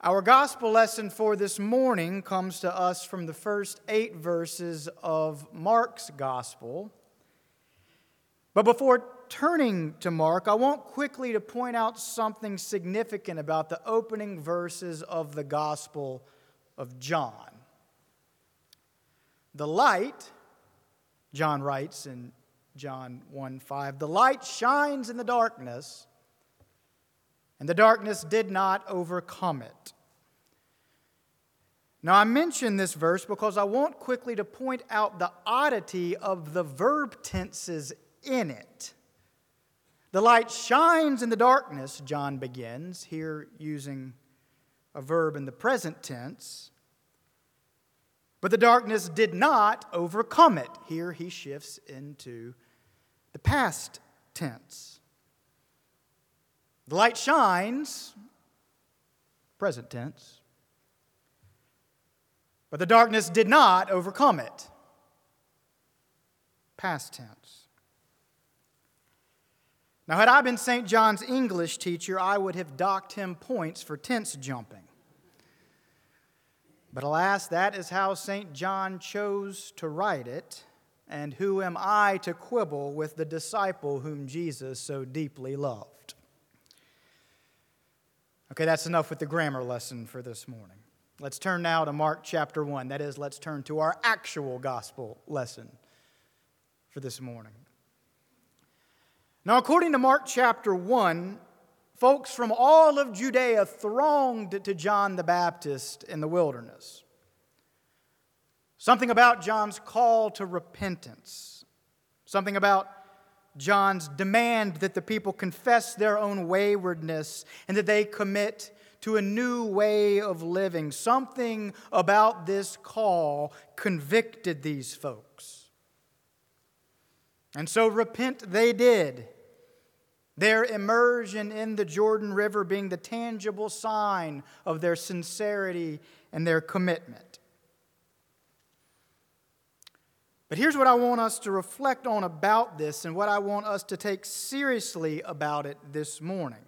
Our gospel lesson for this morning comes to us from the first eight verses of Mark's gospel. But before turning to Mark, I want quickly to point out something significant about the opening verses of the gospel of John. The light, John writes in John 1 5, the light shines in the darkness and the darkness did not overcome it. Now, I mention this verse because I want quickly to point out the oddity of the verb tenses in it. The light shines in the darkness, John begins, here using a verb in the present tense. But the darkness did not overcome it. Here he shifts into the past tense. The light shines, present tense, but the darkness did not overcome it, past tense. Now, had I been St. John's English teacher, I would have docked him points for tense jumping. But alas, that is how St. John chose to write it, and who am I to quibble with the disciple whom Jesus so deeply loved? Okay, that's enough with the grammar lesson for this morning. Let's turn now to Mark chapter 1. That is, let's turn to our actual gospel lesson for this morning. Now, according to Mark chapter 1, folks from all of Judea thronged to John the Baptist in the wilderness. Something about John's call to repentance, something about John's demand that the people confess their own waywardness and that they commit to a new way of living. Something about this call convicted these folks. And so repent they did. Their immersion in the Jordan River being the tangible sign of their sincerity and their commitment. But here's what I want us to reflect on about this and what I want us to take seriously about it this morning.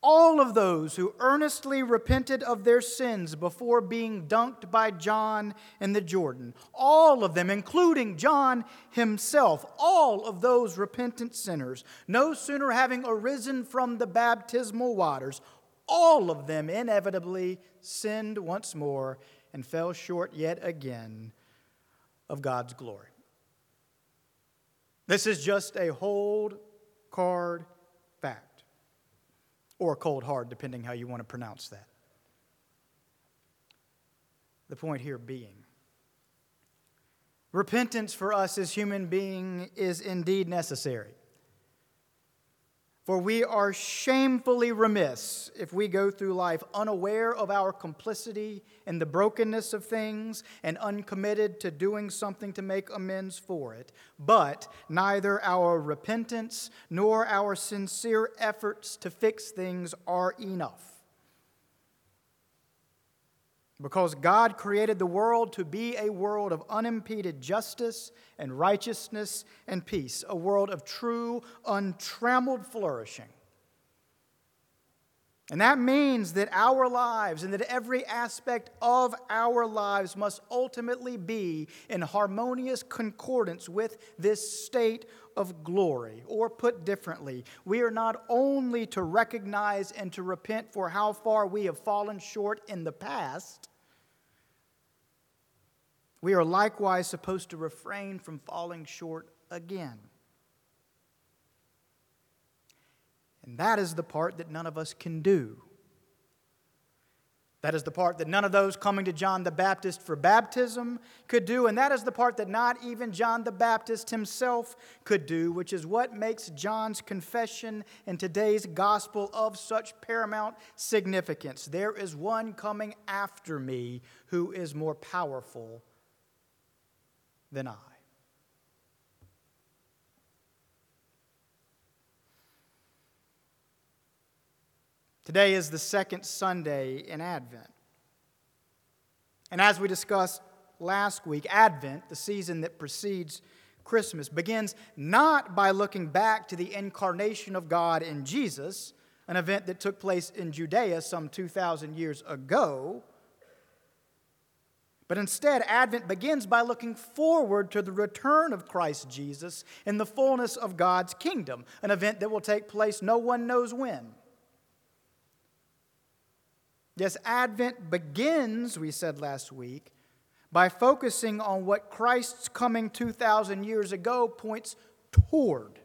All of those who earnestly repented of their sins before being dunked by John in the Jordan, all of them, including John himself, all of those repentant sinners, no sooner having arisen from the baptismal waters, all of them inevitably sinned once more and fell short yet again of God's glory. This is just a hold card fact, or cold hard, depending how you want to pronounce that. The point here being repentance for us as human beings is indeed necessary. For we are shamefully remiss if we go through life unaware of our complicity in the brokenness of things and uncommitted to doing something to make amends for it. But neither our repentance nor our sincere efforts to fix things are enough. Because God created the world to be a world of unimpeded justice and righteousness and peace, a world of true, untrammeled flourishing. And that means that our lives and that every aspect of our lives must ultimately be in harmonious concordance with this state of glory. Or put differently, we are not only to recognize and to repent for how far we have fallen short in the past, we are likewise supposed to refrain from falling short again. And that is the part that none of us can do. That is the part that none of those coming to John the Baptist for baptism could do, and that is the part that not even John the Baptist himself could do, which is what makes John's confession in today's gospel of such paramount significance. There is one coming after me who is more powerful than I. Today is the second Sunday in Advent. And as we discussed last week, Advent, the season that precedes Christmas, begins not by looking back to the incarnation of God in Jesus, an event that took place in Judea some 2,000 years ago. But instead, Advent begins by looking forward to the return of Christ Jesus in the fullness of God's kingdom, an event that will take place no one knows when. Yes, Advent begins, we said last week, by focusing on what Christ's coming 2,000 years ago points toward.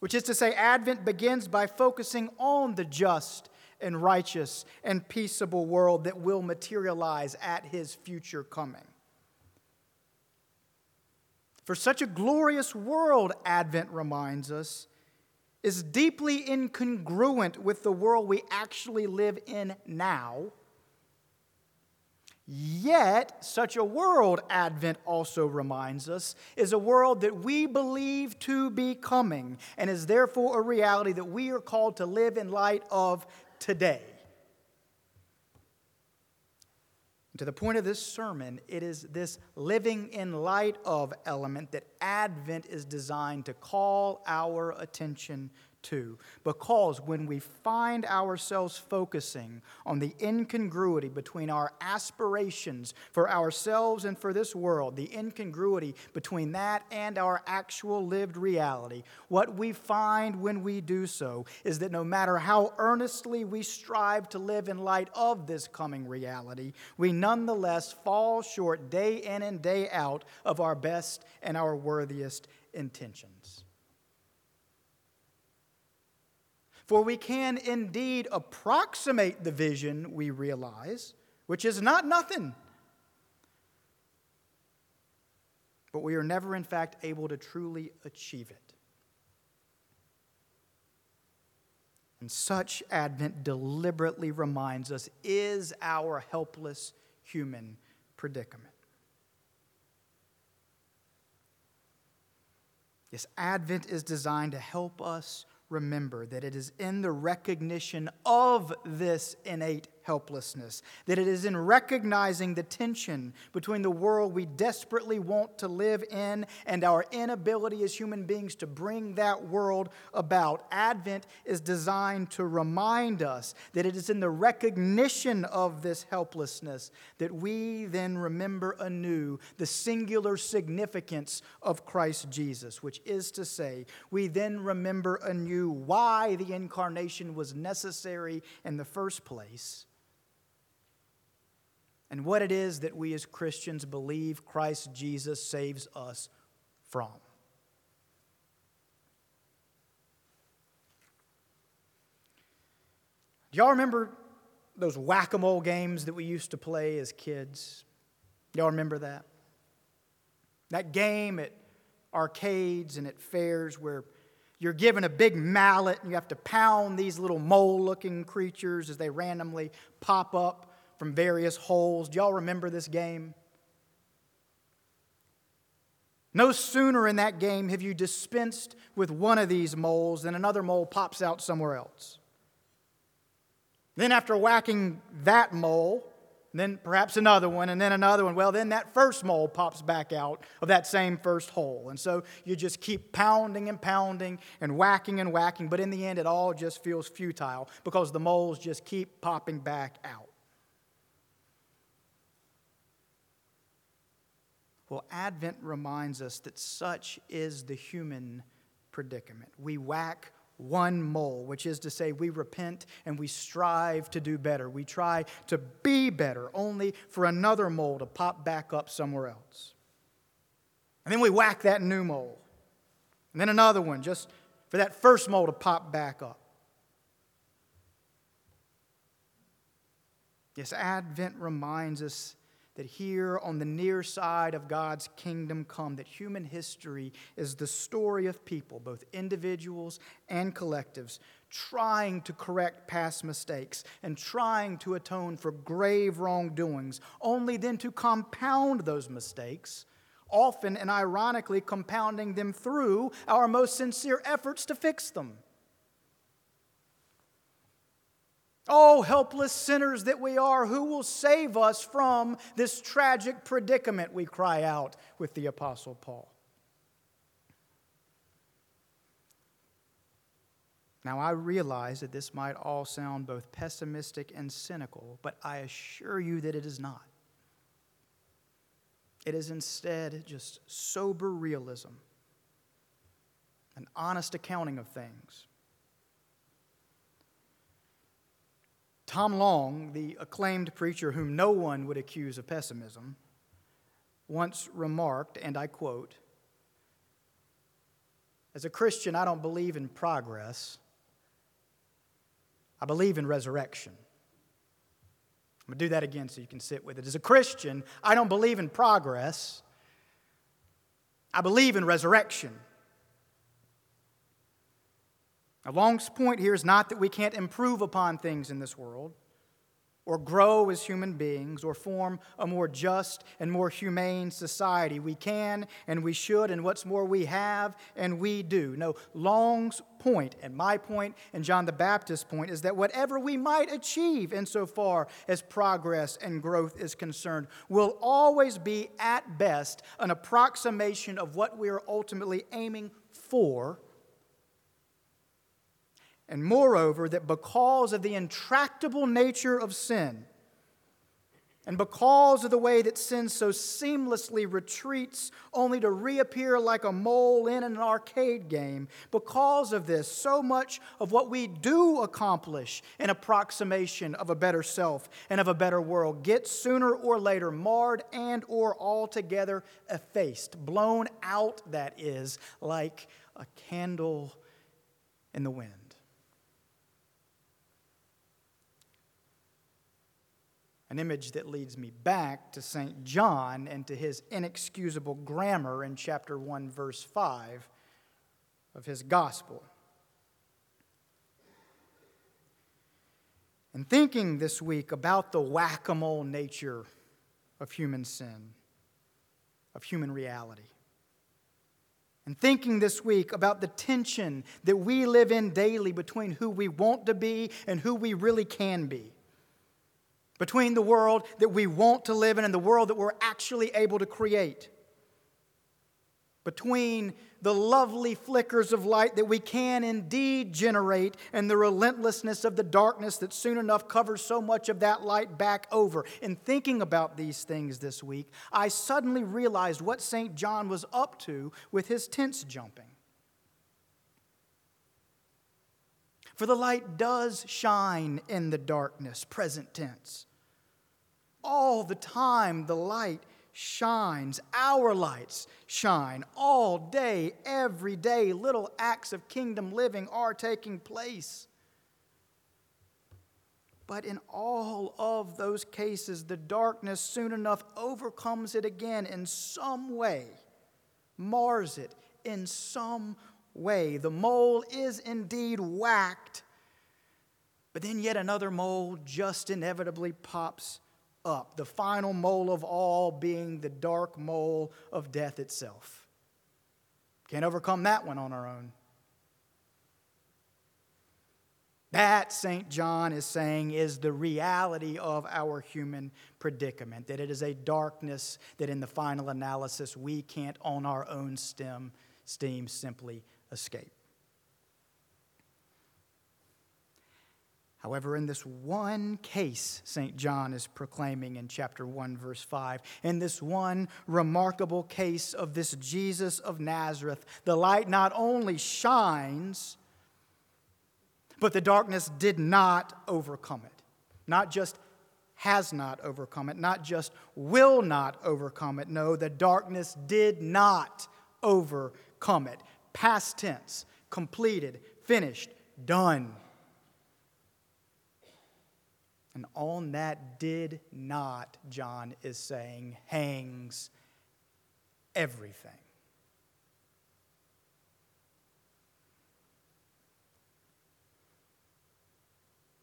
Which is to say, Advent begins by focusing on the just and righteous and peaceable world that will materialize at his future coming. For such a glorious world, Advent reminds us, is deeply incongruent with the world we actually live in now. Yet, such a world, Advent also reminds us, is a world that we believe to be coming and is therefore a reality that we are called to live in light of today. To the point of this sermon, it is this living in light of element that Advent is designed to call our attention Because when we find ourselves focusing on the incongruity between our aspirations for ourselves and for this world, the incongruity between that and our actual lived reality, what we find when we do so is that no matter how earnestly we strive to live in light of this coming reality, we nonetheless fall short day in and day out of our best and our worthiest intentions. For we can indeed approximate the vision we realize, which is not nothing. But we are never, in fact, able to truly achieve it. And such Advent deliberately reminds us is our helpless human predicament. Yes, Advent is designed to help us remember that it is in the recognition of this innate helplessness, that it is in recognizing the tension between the world we desperately want to live in and our inability as human beings to bring that world about. Advent is designed to remind us that it is in the recognition of this helplessness that we then remember anew the singular significance of Christ Jesus, which is to say, we then remember anew why the incarnation was necessary in the first place and what it is that we as Christians believe Christ Jesus saves us from. Do y'all remember those whack a mole games that we used to play as kids? Y'all remember that? That game at arcades and at fairs where you're given a big mallet and you have to pound these little mole looking creatures as they randomly pop up from various holes. Do y'all remember this game? No sooner in that game have you dispensed with one of these moles than another mole pops out somewhere else. Then, after whacking that mole, then perhaps another one, and then another one. Well, then that first mole pops back out of that same first hole. And so you just keep pounding and pounding and whacking and whacking, but in the end, it all just feels futile because the moles just keep popping back out. Well, Advent reminds us that such is the human predicament. We whack one mole, which is to say, we repent and we strive to do better. We try to be better, only for another mole to pop back up somewhere else. And then we whack that new mole. And then another one, just for that first mole to pop back up. Yes, Advent reminds us that here on the near side of God's kingdom come, that human history is the story of people, both individuals and collectives, trying to correct past mistakes and trying to atone for grave wrongdoings, only then to compound those mistakes, often and ironically compounding them through our most sincere efforts to fix them. Oh, helpless sinners that we are, who will save us from this tragic predicament? We cry out with the Apostle Paul. Now, I realize that this might all sound both pessimistic and cynical, but I assure you that it is not. It is instead just sober realism, an honest accounting of things. Tom Long, the acclaimed preacher whom no one would accuse of pessimism, once remarked, and I quote, As a Christian, I don't believe in progress, I believe in resurrection. I'm going to do that again so you can sit with it. As a Christian, I don't believe in progress, I believe in resurrection. Now, Long's point here is not that we can't improve upon things in this world, or grow as human beings, or form a more just and more humane society. We can and we should, and what's more, we have and we do. No, Long's point, and my point, and John the Baptist's point, is that whatever we might achieve insofar as progress and growth is concerned will always be, at best, an approximation of what we are ultimately aiming for and moreover, that because of the intractable nature of sin, and because of the way that sin so seamlessly retreats only to reappear like a mole in an arcade game, because of this, so much of what we do accomplish in approximation of a better self and of a better world gets sooner or later marred and or altogether effaced, blown out, that is, like a candle in the wind. An image that leads me back to St. John and to his inexcusable grammar in chapter 1, verse 5 of his gospel. And thinking this week about the whack a mole nature of human sin, of human reality. And thinking this week about the tension that we live in daily between who we want to be and who we really can be between the world that we want to live in and the world that we're actually able to create. Between the lovely flickers of light that we can indeed generate and the relentlessness of the darkness that soon enough covers so much of that light back over. In thinking about these things this week, I suddenly realized what St. John was up to with his tense jumping. For the light does shine in the darkness, present tense all the time the light shines. Our lights shine all day, every day. Little acts of kingdom living are taking place. But in all of those cases, the darkness soon enough overcomes it again in some way, mars it in some way. The mole is indeed whacked, but then yet another mole just inevitably pops up, the final mole of all being the dark mole of death itself. Can't overcome that one on our own. That, St. John is saying, is the reality of our human predicament. That it is a darkness that, in the final analysis, we can't, on our own stem, steam, simply escape. However, in this one case, St. John is proclaiming in chapter 1, verse 5, in this one remarkable case of this Jesus of Nazareth, the light not only shines, but the darkness did not overcome it. Not just has not overcome it, not just will not overcome it. No, the darkness did not overcome it. Past tense, completed, finished, done. And on that did not, John is saying, hangs everything.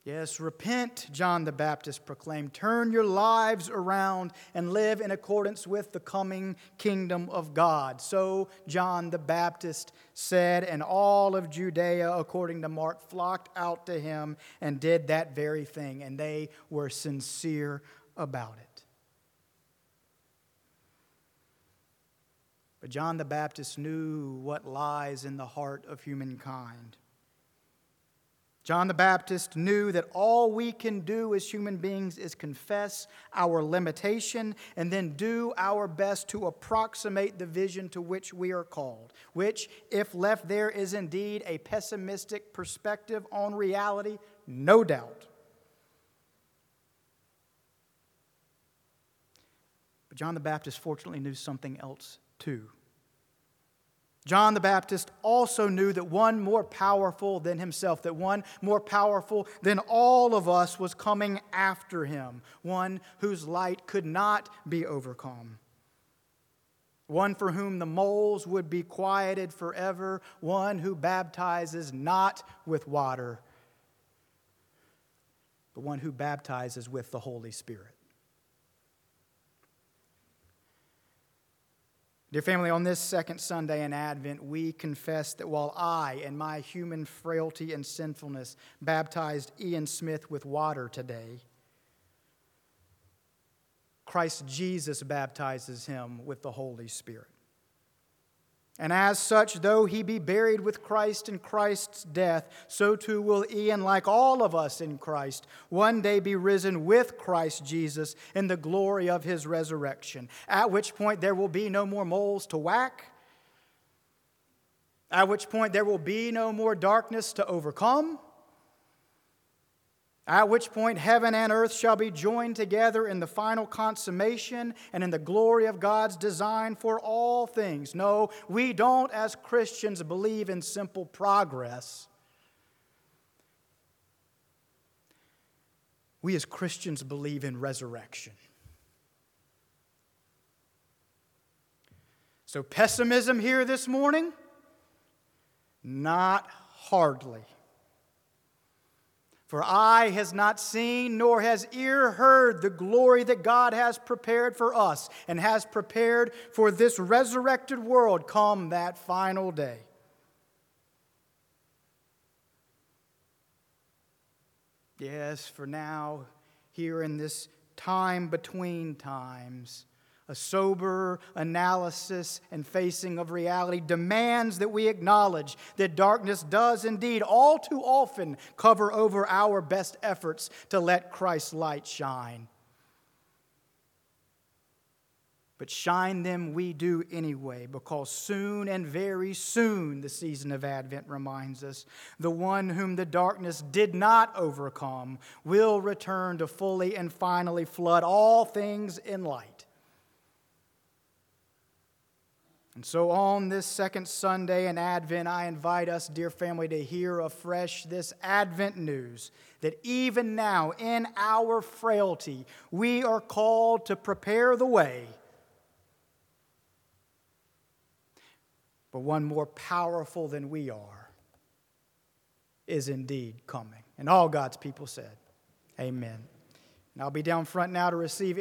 Yes, repent, John the Baptist proclaimed. Turn your lives around and live in accordance with the coming kingdom of God. So John the Baptist said, and all of Judea, according to Mark, flocked out to him and did that very thing, and they were sincere about it. But John the Baptist knew what lies in the heart of humankind. John the Baptist knew that all we can do as human beings is confess our limitation and then do our best to approximate the vision to which we are called, which, if left there, is indeed a pessimistic perspective on reality, no doubt. But John the Baptist fortunately knew something else too. John the Baptist also knew that one more powerful than himself, that one more powerful than all of us was coming after him, one whose light could not be overcome, one for whom the moles would be quieted forever, one who baptizes not with water, but one who baptizes with the Holy Spirit. Dear family, on this second Sunday in Advent, we confess that while I, in my human frailty and sinfulness, baptized Ian Smith with water today, Christ Jesus baptizes him with the Holy Spirit. And as such, though he be buried with Christ in Christ's death, so too will Ian, like all of us in Christ, one day be risen with Christ Jesus in the glory of his resurrection, at which point there will be no more moles to whack, at which point there will be no more darkness to overcome at which point heaven and earth shall be joined together in the final consummation and in the glory of God's design for all things. No, we don't, as Christians, believe in simple progress. We, as Christians, believe in resurrection. So, pessimism here this morning? Not hardly. For eye has not seen, nor has ear heard the glory that God has prepared for us and has prepared for this resurrected world come that final day. Yes, for now, here in this time between times, a sober analysis and facing of reality demands that we acknowledge that darkness does indeed all too often cover over our best efforts to let Christ's light shine. But shine them we do anyway, because soon and very soon, the season of Advent reminds us, the one whom the darkness did not overcome will return to fully and finally flood all things in light. And so, on this second Sunday in Advent, I invite us, dear family, to hear afresh this Advent news that even now, in our frailty, we are called to prepare the way But one more powerful than we are is indeed coming. And all God's people said, Amen. And I'll be down front now to receive.